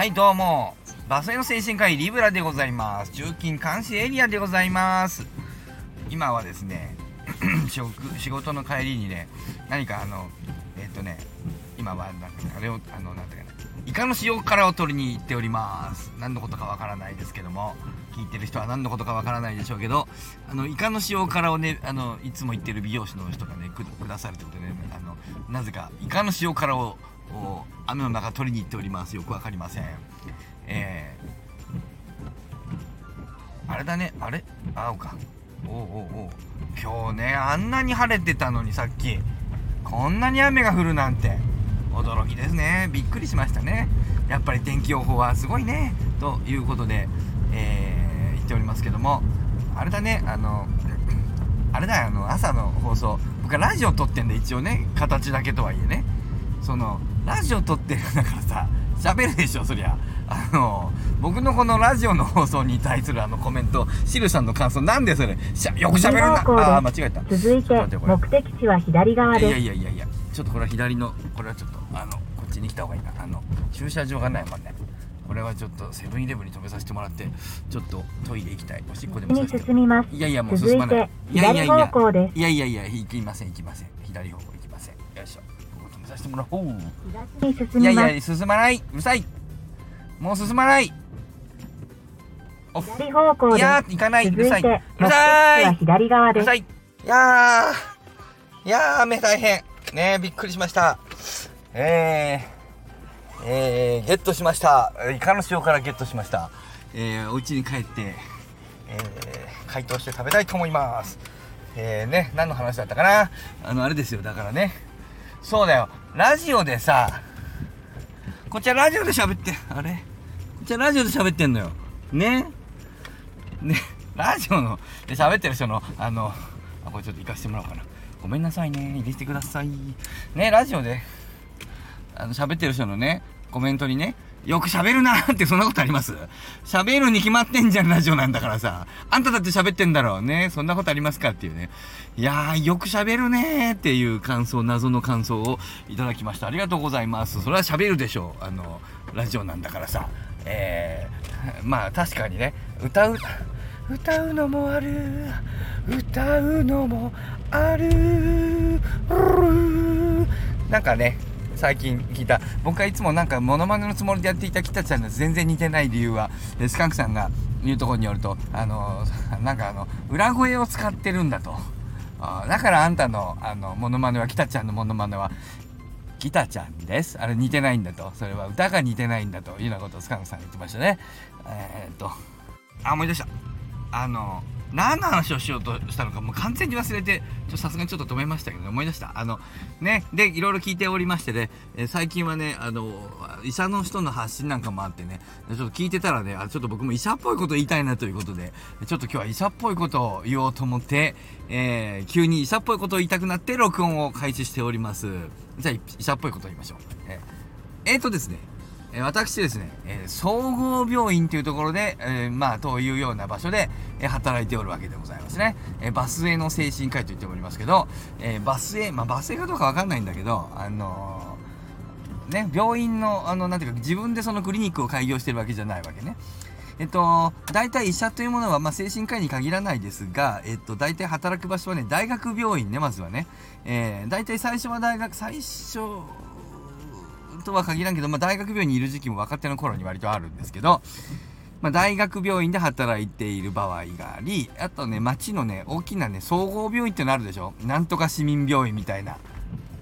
はいどうも。バスへの精神科医リブラでございます。中勤監視エリアでございます。今はですね 仕事の帰りにね何かあのえっ、とね今はなんかあれをあのなんていうかなイカの塩辛を取りに行っております。何のことかわからないですけども聞いてる人は何のことかわからないでしょうけどあのイカの塩辛をねあのいつも行ってる美容師の人がねくくださるということでねあのなぜかイカの塩辛を雨の中取りに行っております。よくわかりません。えー、あれだね。あれ？青か。おうおうおう。今日ねあんなに晴れてたのにさっき。こんなに雨が降るなんて。驚きですね。びっくりしましたね。やっぱり天気予報はすごいね。ということで、えー、言っておりますけども。あれだね。あのあれだよ。あの朝の放送。僕はラジオ撮ってんで一応ね。形だけとはいえね。そのラジオ撮ってるんだからさ喋るでしょそりゃ。あの僕のこのラジオの放送に対するあのコメントシルさんの感想なんでそれ？しゃよく喋るな。ああ間違えた。続いて目的地は左側です。いやいやいやいやちょっとこれは左のこれはちょっとあのこっちに来た方がいいな。あの駐車場がないもんね。これはちょっとセブンイレブンに止めさせてもらってちょっとトイレ行きたい。おしっこでもさせて進みます。いやいやもう進まない。いやいやいや。いやいやいや行きません行きません。左方向せてもらおう。いやいや進まない。うるさい。もう進まない。左方向いや行かない。うるさい。うるさい。左側です。い。いやー。いやー雨大変。ねびっくりしました。えー、えー、ゲットしました。イカの塩辛ゲットしました。えー、お家に帰ってえー、解凍して食べたいと思います。えーね何の話だったかな。あのあれですよ。だからねそうだよ。ラジオでさこっちはラジオで喋ってあれ？こっちはラジオで喋ってんのよ。ね？ね？ラジオので喋ってる人のあのあこれちょっと行かせてもらおうかな。ごめんなさいね。入れてください。ねラジオであの喋ってる人のねコメントにねよく喋るなーってそんなことあります？喋るに決まってんじゃん、ラジオなんだからさ。あんただって喋ってんだろうね。そんなことありますかっていうね。いやー、よく喋るねーっていう感想、謎の感想をいただきました。ありがとうございます。それは喋るでしょう。あの、ラジオなんだからさ。えー、まあ確かにね、歌う、歌うのもある、歌うのもある、なんかね、最近聞いた。僕はいつもなんかモノマネのつもりでやっていた北ちゃんが全然似てない理由はスカンクさんが言うところによるとあの なんかあの裏声を使ってるんだと。あだからあんたのあのモノマネは北ちゃんのモノマネは北ちゃんです。あれ似てないんだと。それは歌が似てないんだというようなことをスカンクさんが言ってましたね。えー、っと。あ思い出した。あの何の話をしようとしたのかもう完全に忘れてさすがにちょっと止めましたけど、ね、思い出した。あのねでいろいろ聞いておりましてね、えー、最近はねあの医者の人の発信なんかもあってねちょっと聞いてたらねあちょっと僕も医者っぽいこと言いたいなということでちょっと今日は医者っぽいことを言おうと思って、えー、急に医者っぽいことを言いたくなって録音を開始しております。じゃあ医者っぽいことを言いましょう。えー、えー、とですねえ私ですね、え、総合病院というところで、え、まあ、というような場所で、え、働いておるわけでございますね。えバスへの精神科医と言っておりますけど、えバスへ、まあ、バスへかどうかわかんないんだけど、あのね、病院の、あの、なんていうか、自分でそのクリニックを開業してるわけじゃないわけね。えっと、大体医者というものは、まあ、精神科医に限らないですが、えっと、大体働く場所はね、大学病院ね、まずはね。えー、大体最初は大学、最初、とは限らんけど、まあ、大学病院にいる時期も若手の頃に割とあるんですけど、まあ、大学病院で働いている場合があり、あとね、町のね、大きなね、総合病院ってのあるでしょ？なんとか市民病院みたいな。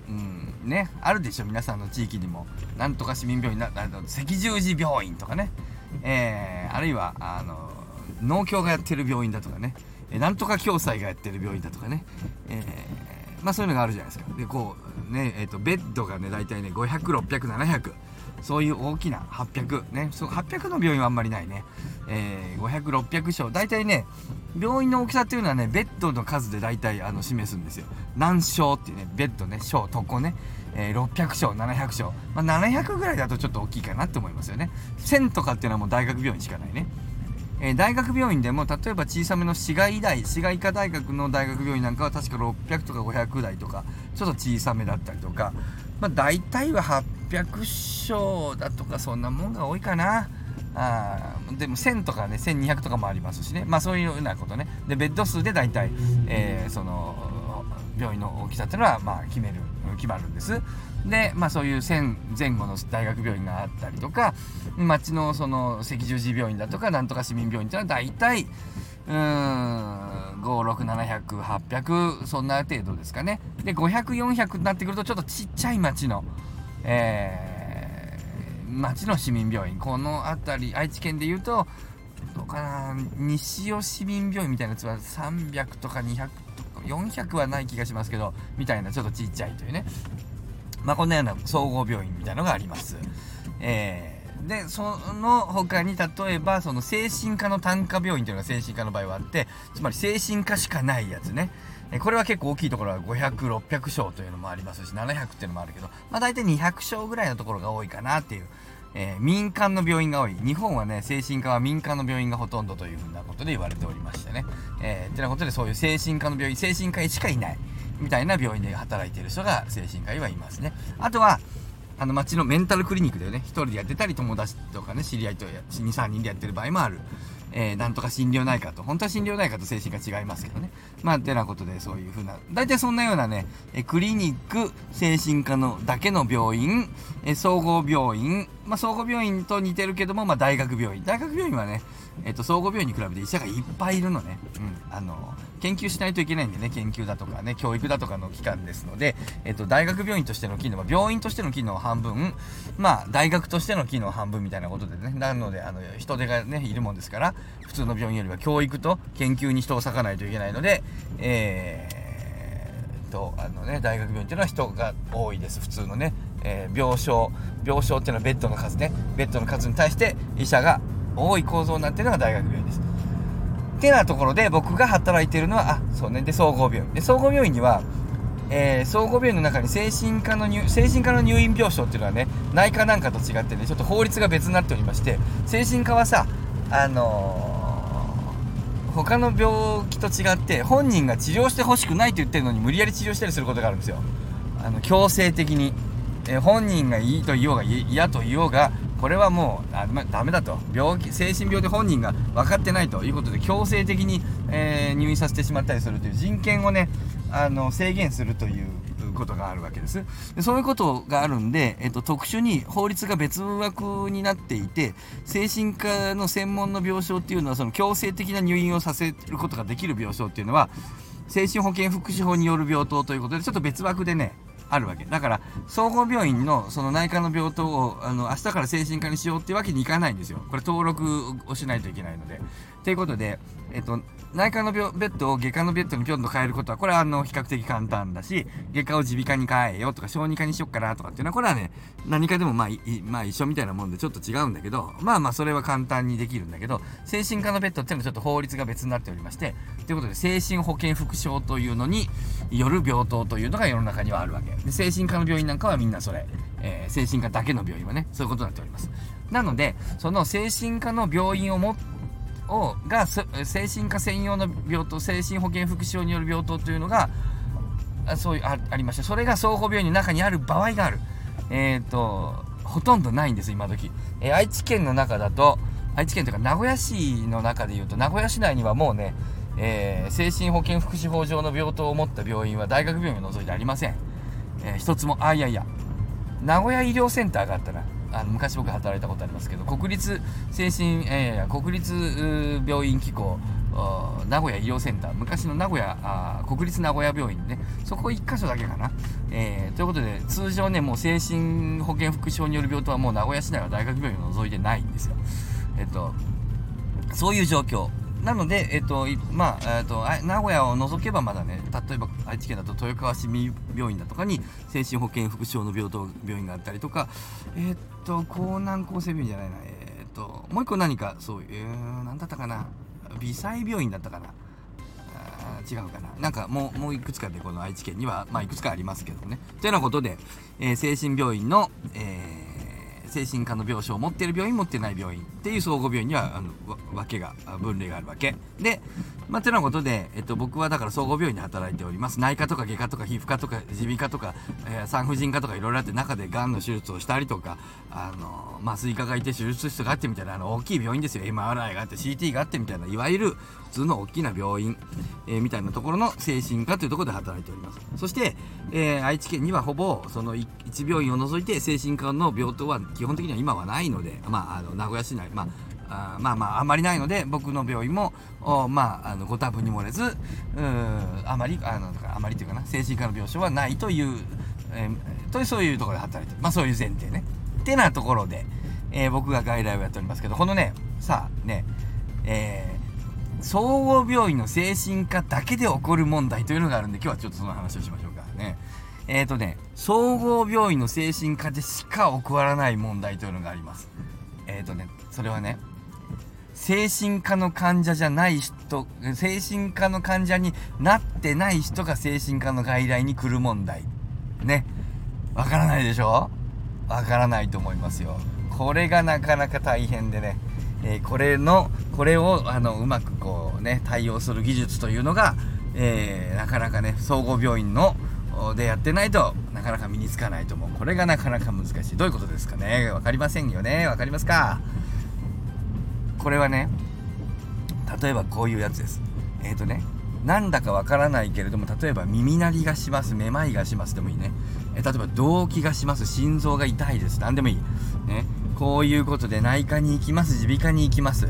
うん、ね、あるでしょ？皆さんの地域にも。なんとか市民病院な、あの赤十字病院とかね。えー、あるいは、あの、農協がやってる病院だとかね。えなんとか共済がやってる病院だとかね。えー、まあそういうのがあるじゃないですか。で、こう、ねえーと、ベッドがね大体ね500600700そういう大きな800ねそ800の病院はあんまりないね、えー、500600床。大体ね病院の大きさっていうのはねベッドの数で大体あの示すんですよ。何床っていうねベッドね床床ね、えー、600床700床、まあ、700ぐらいだとちょっと大きいかなって思いますよね。1000とかっていうのはもう大学病院しかないね。えー、大学病院でも例えば小さめの市外大市外科大学の大学病院なんかは確か600とか500台とかちょっと小さめだったりとか、まあ、大体は600床だとかそんなもんが多いかな。あでも1000とかね1200とかもありますしね。まあそういうようなことね。でベッド数で大体、えー、その病院の大きさっていうのはまあ決める決まるんです。でまあそういう1000前後の大学病院があったりとか町のその赤十字病院だとかなんとか市民病院っていうのは大体うん56700800そんな程度ですかね。で500400になってくるとちょっとちっちゃい町のえー、町の市民病院。この辺り愛知県でいうとどうかな西尾市民病院みたいなやつは300とか200とか400はない気がしますけどみたいなちょっとちっちゃいというね。まあこんなような総合病院みたいのがあります。えーでその他に例えばその精神科の単科病院というのが精神科の場合はあってつまり精神科しかないやつね。これは結構大きいところは500600床というのもありますし700っていうのもあるけど、まあ、大体200床ぐらいのところが多いかなっていう、えー、民間の病院が多い。日本はね精神科は民間の病院がほとんどというふうなことで言われておりましてね、えー、ってなことでそういう精神科の病院精神科医しかいない。みたいな病院で働いてる人が精神科医はいますね。あとはあの町のメンタルクリニックでね。一人でやってたり友達とかね知り合いと23人でやってる場合もある、えー、なんとか心療内科と。本当は心療内科と精神科違いますけどね。まあてなことでそういうふうな大体そんなようなねえクリニック精神科のだけの病院え総合病院。まあ総合病院と似てるけどもまあ大学病院。大学病院はねえっと、総合病院に比べて医者がいっぱいいるのね、うん、あの研究しないといけないんでね研究だとかね教育だとかの機関ですので、えっと、大学病院としての機能は病院としての機能半分まあ大学としての機能半分みたいなことでねなのであの人手がねいるもんですから普通の病院よりは教育と研究に人を割かないといけないのでえー、とあのね大学病院っていうのは人が多いです普通のね、えー、病床病床っていうのはベッドの数ね。ベッドの数に対して医者が多い構造になってるのが大学病院です。ってなところで僕が働いてるのは、あ、そうね、で、総合病院。で、総合病院には、えー、総合病院の中に精神科の入精神科の入院病床っていうのはね内科なんかと違ってねちょっと法律が別になっておりまして精神科はさあのー、他の病気と違って本人が治療してほしくないと言ってるのに無理やり治療したりすることがあるんですよあの強制的に、えー、本人がいいと言おうが嫌と言おうがこれはもうあダメだと。病気精神病で本人が分かってないということで強制的に、えー、入院させてしまったりするという人権をねあの制限するということがあるわけです。でそういうことがあるんで、えっと、特殊に法律が別枠になっていて精神科の専門の病床っていうのはその強制的な入院をさせることができる病床っていうのは精神保健福祉法による病棟ということでちょっと別枠でねあるわけ。だから総合病院のその内科の病棟をあの明日から精神科にしようっていうわけにいかないんですよ。これ登録をしないといけないので。ということで、えっと、内科のベッドを外科のベッドにぴょんと変えることはこれはあの比較的簡単だし外科を耳鼻科に変えようとか小児科にしよっかなとかっていうのはこれはね何かでもまあまあ一緒みたいなもんでちょっと違うんだけどまあまあそれは簡単にできるんだけど精神科のベッドっていうのはちょっと法律が別になっておりましてということで精神保健福祉法というのによる病棟というのが世の中にはあるわけ。で精神科の病院なんかはみんなそれ、えー、精神科だけの病院はねそういうことになっております。なのでその精神科の病院を持ってをが精神科専用の病棟精神保健福祉法による病棟というのがそういうありましてそれが総合病院の中にある場合がある。えっ、ー、とほとんどないんです今時、えー、愛知県の中だと愛知県というか名古屋市の中でいうと名古屋市内にはもうね、えー、精神保健福祉法上の病棟を持った病院は大学病院を除いてありません、えー、一つもあいやいや。名古屋医療センターがあったらあの昔僕働いたことありますけど国立精神、えー、国立病院機構名古屋医療センター昔の名古屋あ国立名古屋病院ねそこ1箇所だけかな、えー、ということで通常ねもう精神保健福祉法による病棟はもう名古屋市内は大学病院を除いてないんですよ。えっとそういう状況。なので、えっと、まあ、えっと、名古屋を除けばまだね、例えば愛知県だと豊川市民病院だとかに精神保健福祉の病棟病院があったりとか、えっと、江南厚生病院じゃないな、えっと、もう一個何か、そういう、えー、なんだったかな、微細病院だったかな。違うかな。なんかもう、もういくつかでこの愛知県には、まあいくつかありますけどね。というようなことで、えー、精神病院の、えー精神科の病床を持ってる病院持ってない病院っていう総合病院にはあのわけが分類があるわけ。でまあてなことで、えっと、僕はだから総合病院で働いております。内科とか外科とか皮膚科とか耳鼻科とか、えー、産婦人科とかいろいろあって中でがんの手術をしたりとかあの麻酔科がいて手術室があってみたいなあの大きい病院ですよ。MRI があって CT があってみたいないわゆる普通の大きな病院、えー、みたいなところの精神科というところで働いております。そして、えー、愛知県にはほぼその1病院を除いて精神科の病棟は基本的には今はないので、まあ、あの名古屋市内、まあ、あまあまああまりないので僕の病院もまああのご多分に漏れずうあまりあのあまりというかな精神科の病床はないという、えー、というそういうところで働いてまあそういう前提ねってなところで、えー、僕が外来をやっておりますけどこのねさあねえー、総合病院の精神科だけで起こる問題というのがあるんで今日はちょっとその話をしましょうかね。えっ、ー、とね、総合病院の精神科でしか起こらない問題というのがあります。えっ、ー、とね、それはね、精神科の患者じゃない人、精神科の患者になってない人が精神科の外来に来る問題。ね。わからないでしょ？わからないと思いますよ。これがなかなか大変でね、えー、これの、これをあのうまくこうね、対応する技術というのが、えー、なかなかね、総合病院のでやってないとなかなか身につかないと思うこれがなかなか難しい。どういうことですかね？分かりませんよね？分かりますか？これはね例えばこういうやつです。えっ、ー、とねなんだかわからないけれども例えば耳鳴りがしますめまいがしますでもいいね。え例えば動悸がします心臓が痛いです。何でもいい。ね。こういうことで内科に行きます耳鼻科に行きます。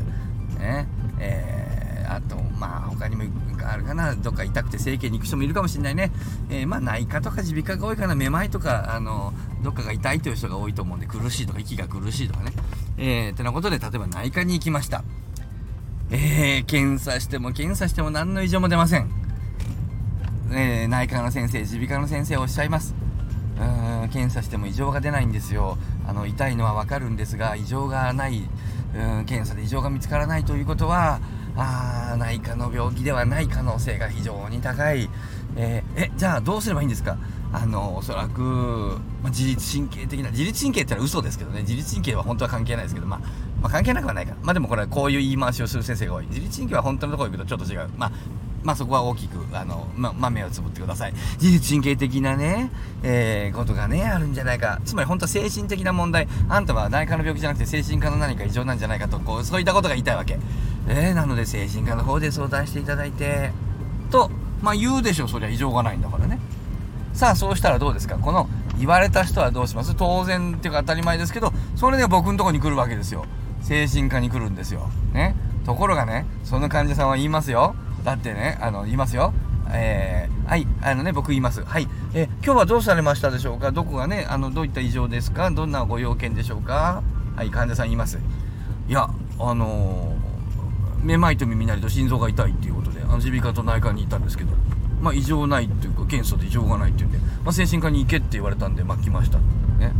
ね。えー、あとまあ他にもあるかなどっか痛くて整形に行く人もいるかもしれないね、えー、まあ内科とか耳鼻科が多いかな。めまいとかあのどっかが痛いという人が多いと思うんで苦しいとか息が苦しいとかね。えー、てなことで例えば内科に行きました。えー、検査しても検査しても何の異常も出ません、えー、内科の先生耳鼻科の先生おっしゃいます。うん検査しても異常が出ないんですよ。あの痛いのは分かるんですが異常がないうん検査で異常が見つからないということはあ内科の病気ではない可能性が非常に高い、えー、えじゃあどうすればいいんですか？あのおそらく、まあ、自律神経的な自律神経ってのは嘘ですけどね自律神経は本当は関係ないですけど、まあ、まあ関係なくはないかまあでもこれはこういう言い回しをする先生が多い自律神経は本当のところ行くとちょっと違うまあまあそこは大きく、あの、ま、ま目をつぶってください。自律神経的なね、えー、ことがね、あるんじゃないか。つまり本当は精神的な問題。あんたは内科の病気じゃなくて精神科の何か異常なんじゃないかと、こう、そういったことが言いたいわけ。えー、なので精神科の方で相談していただいて、と、まあ言うでしょ。そりゃ異常がないんだからね。さあ、そうしたらどうですか？この言われた人はどうします？当然っていうか当たり前ですけど、それで僕のとこに来るわけですよ。精神科に来るんですよ。ね。ところがね、その患者さんは言いますよ。だってね、あの、言いますよ。えー、はい、あのね、僕言います。はい、えー、今日はどうされましたでしょうか？どこがね、あの、どういった異常ですか？どんなご用件でしょうか？はい、患者さん言います。いや、あの、めまいと耳鳴りと心臓が痛いっていうことで、耳鼻科と内科に行ったんですけど、まあ、異常ないっていうか、検査で異常がないっていうんで、まあ、精神科に行けって言われたんで、まあ、来ました。ね。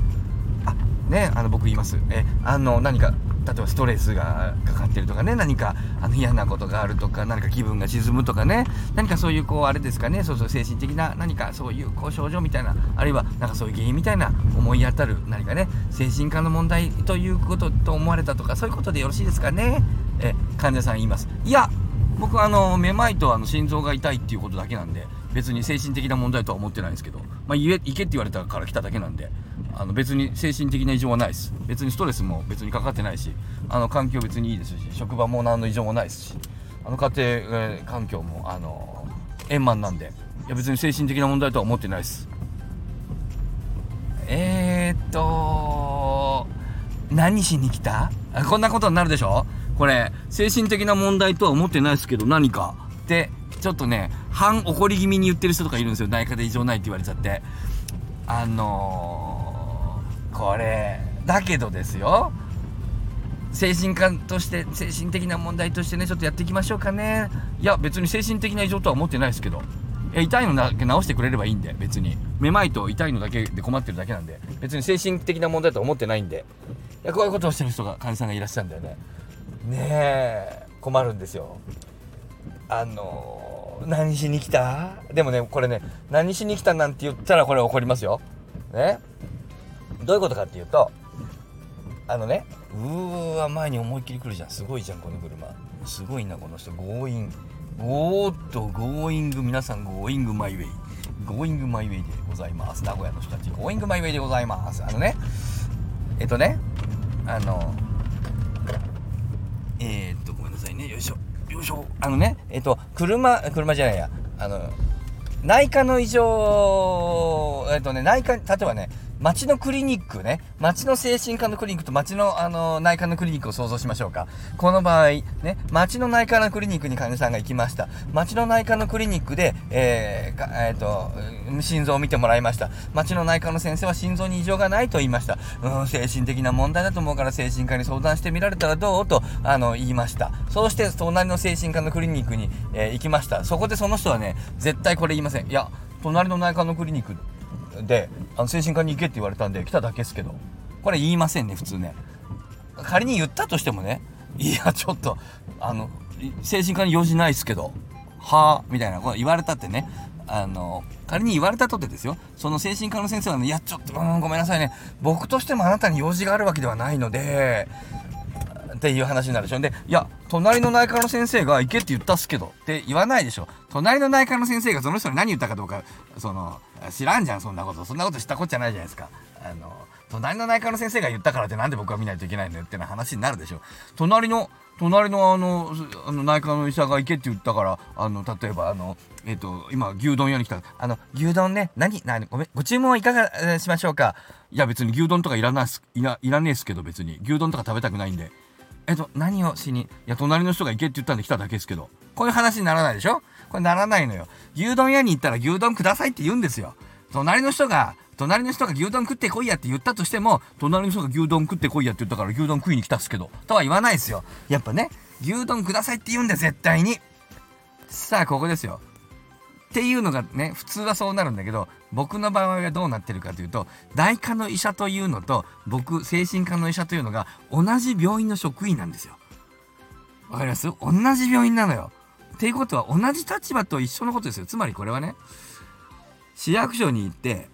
あ、ね、あの、僕言います。え、あの、何か、例えばストレスがかかってるとかね何かあの嫌なことがあるとか何か気分が沈むとかね何かそういうこうあれですかねそうそう精神的な何かそういうこう症状みたいなあるいはなんかそういう原因みたいな思い当たる何かね精神科の問題ということと思われたとかそういうことでよろしいですかね患者さん言います。いや僕はあのめまいとあの心臓が痛いっていうことだけなんで別に精神的な問題とは思ってないんですけど、まあ、言え行けって言われたから来ただけなんであの別に精神的な異常はないです。別にストレスも別にかかってないしあの環境別にいいですし職場も何の異常もないですしあの家庭、えー、環境もあの円満なんでいや別に精神的な問題とは思ってないです。えー、っと何しに来た？こんなことになるでしょ？これ精神的な問題とは思ってないですけど何か？ってちょっとね半怒り気味に言ってる人とかいるんですよ。内科で異常ないって言われちゃって。あのー、これだけどですよ。精神科として精神的な問題としてねちょっとやっていきましょうかね。いや別に精神的な異常とは思ってないですけど。え痛いのだけ治してくれればいいんで別に。めまいと痛いのだけで困ってるだけなんで。別に精神的な問題とは思ってないんで。いやこういうことをしてる人が患者さんがいらっしゃるんだよね。ねえ困るんですよ。あの、何しに来た？でもねこれね何しに来たなんて言ったらこれ怒りますよ。ね？どういうことかっていうとあのねうーわ前に思いっきり来るじゃん。すごいじゃんこの車。すごいなこの人。強引。おーっと going 皆さんゴーイングマイウェイ。ゴーイングマイウェイでございます。名古屋の人たちゴーイングマイウェイでございます。あのねえっとねあのえー、っとごめんなさいね。よいしょ。よいしょ。あのねえっと車車じゃないや。あの内科の異常えっとね内科例えばね町のクリニックね、町の精神科のクリニックと町の、あの、内科のクリニックを想像しましょうか。この場合、ね、町の内科のクリニックに患者さんが行きました。町の内科のクリニックで、えー、えっ、ー、と、心臓を見てもらいました。町の内科の先生は心臓に異常がないと言いました。うん、精神的な問題だと思うから精神科に相談してみられたらどう？と、あの、言いました。そうして、隣の精神科のクリニックに、えー、行きました。そこでその人はね、絶対これ言いません。いや、隣の内科のクリニックであの精神科に行けって言われたんで来ただけですけど。これ言いませんね普通ね。仮に言ったとしてもねいやちょっとあの精神科に用事ないっすけどはあみたいなこと言われたってねあの仮に言われたとてですよその精神科の先生はねいやちょっとうんごめんなさいね。僕としてもあなたに用事があるわけではないのでっていう話になるでしょ。でいや隣の内科の先生が行けって言ったっすけど。って言わないでしょ。隣の内科の先生がその人に何言ったかどうかその知らんじゃんそんなこと。そんなことしたこっちゃないじゃないですか。あの隣の内科の先生が言ったからってなんで僕は見ないといけないのよってな話になるでしょ。隣の隣のあのあの内科の医者が行けって言ったからあの例えばあのえっ、ー、と今牛丼屋に来た。あの牛丼ね何何ごめんご注文はいかが、えー、しましょうか。いや別に牛丼とかいらないすいらいらねえっすけど別に。牛丼とか食べたくないんで。えっと何をしにいや隣の人が行けって言ったんで来ただけですけどこういう話にならないでしょ？これならないのよ。牛丼屋に行ったら牛丼くださいって言うんですよ。隣の人が隣の人が牛丼食ってこいやって言ったとしても隣の人が牛丼食ってこいやって言ったから牛丼食いに来たっすけどとは言わないですよ。やっぱね牛丼くださいって言うんだよ絶対に。さあここですよ。っていうのがね普通はそうなるんだけど僕の場合はどうなってるかというと内科の医者というのと僕精神科の医者というのが同じ病院の職員なんですよ。わかります？同じ病院なのよ。っていうことは同じ立場と一緒のことですよ。つまりこれはね市役所に行って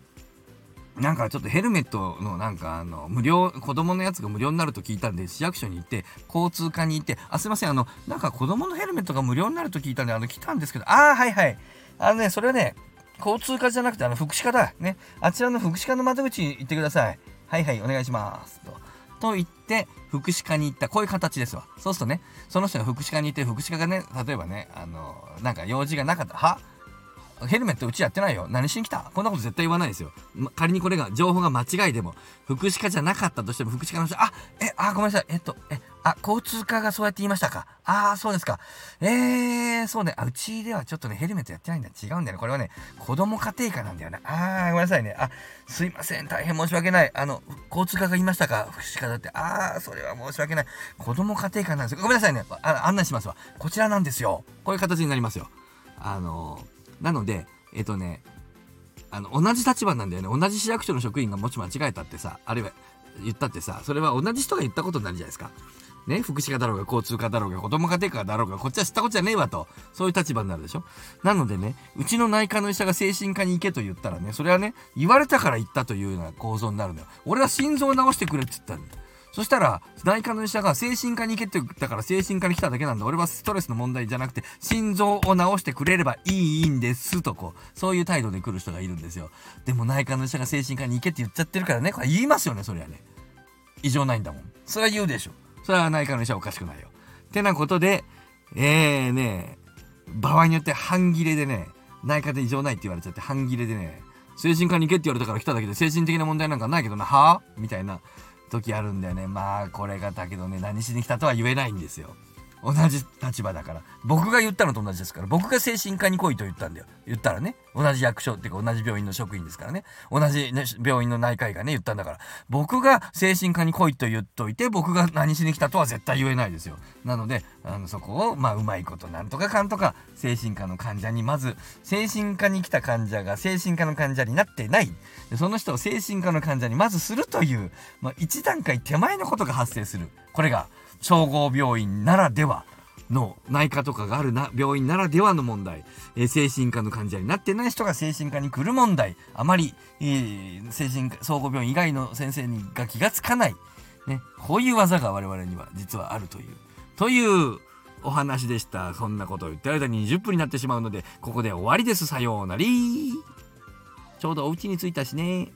なんかちょっとヘルメットのなんかあの無料子供のやつが無料になると聞いたんで市役所に行って交通課に行ってあすいませんあのなんか子供のヘルメットが無料になると聞いたんであの来たんですけどああはいはい。あのねそれはね交通課じゃなくてあの福祉課だ。ね。あちらの福祉課の窓口に行ってください。はいはいお願いします。と。と言って福祉課に行った。こういう形ですわ。そうするとねその人が福祉課に行って福祉課がね例えばねあのなんか用事がなかった。は？ヘルメットうちやってないよ。何しに来た？こんなこと絶対言わないですよ。ま、仮にこれが情報が間違いでも、福祉課じゃなかったとしても、福祉課の人、あ、え、あ、ごめんなさい。えっと、え、あ、交通課がそうやって言いましたか。ああ、そうですか。えー、そうね。あ、うちではちょっとね、ヘルメットやってないんだ。違うんだよね。これはね、子供家庭科なんだよね。ああ、ごめんなさいね。あ、すいません。大変申し訳ない。あの、交通課が言いましたか福祉課だって。ああ、それは申し訳ない。子供家庭科なんですよ。ごめんなさいね。あ案内しますわ。こちらなんですよ。こういう形になりますよ。あのなので、えっとね、あの、同じ立場なんだよね。同じ市役所の職員がもし間違えたってさ、あるいは言ったってさ、それは同じ人が言ったことになるじゃないですか。ね、福祉課だろうが、交通課だろうが、子供家庭科だろうが、こっちは知ったことじゃねえわと。そういう立場になるでしょ？なのでね、うちの内科の医者が精神科に行けと言ったらね、それはね、言われたから言ったというような構造になるのよ。俺は心臓を治してくれって言ったんだよ。そしたら、内科の医者が精神科に行けって言ったから精神科に来ただけなんだ。俺はストレスの問題じゃなくて、心臓を治してくれればいいんですとこう、そういう態度で来る人がいるんですよ。でも内科の医者が精神科に行けって言っちゃってるからね、これ言いますよね、それはね。異常ないんだもん。それは言うでしょ。それは内科の医者はおかしくないよ。ってなことで、えーね、場合によって半切れでね、内科で異常ないって言われちゃって半切れでね、精神科に行けって言われたから来ただけで精神的な問題なんかないけどな、はぁ？みたいな時あるんだよね。まあ、これがだけどね、何しに来たとは言えないんですよ。同じ立場だから。僕が言ったのと同じですから。僕が精神科に来いと言ったんだよ。言ったらね。同じ役所っていうか同じ病院の職員ですからね。同じ、ね、病院の内科医がね、言ったんだから。僕が精神科に来いと言っといて、僕が何しに来たとは絶対言えないですよ。なので、あの、そこを、まあ、うまいこと、なんとかかんとか、精神科の患者に、まず、精神科に来た患者が精神科の患者になってない。でその人を精神科の患者にまずするという、まあ、一段階手前のことが発生する。これが、総合病院ならではの内科とかがあるな病院ならではの問題、えー、精神科の患者になってない人が精神科に来る問題あまり、えー、精神科総合病院以外の先生にが気がつかないね、こういう技が我々には実はあるという。というお話でした。そんなことを言ってる間に20分になってしまうので、ここで終わりです。さようなり。ちょうどお家に着いたしね。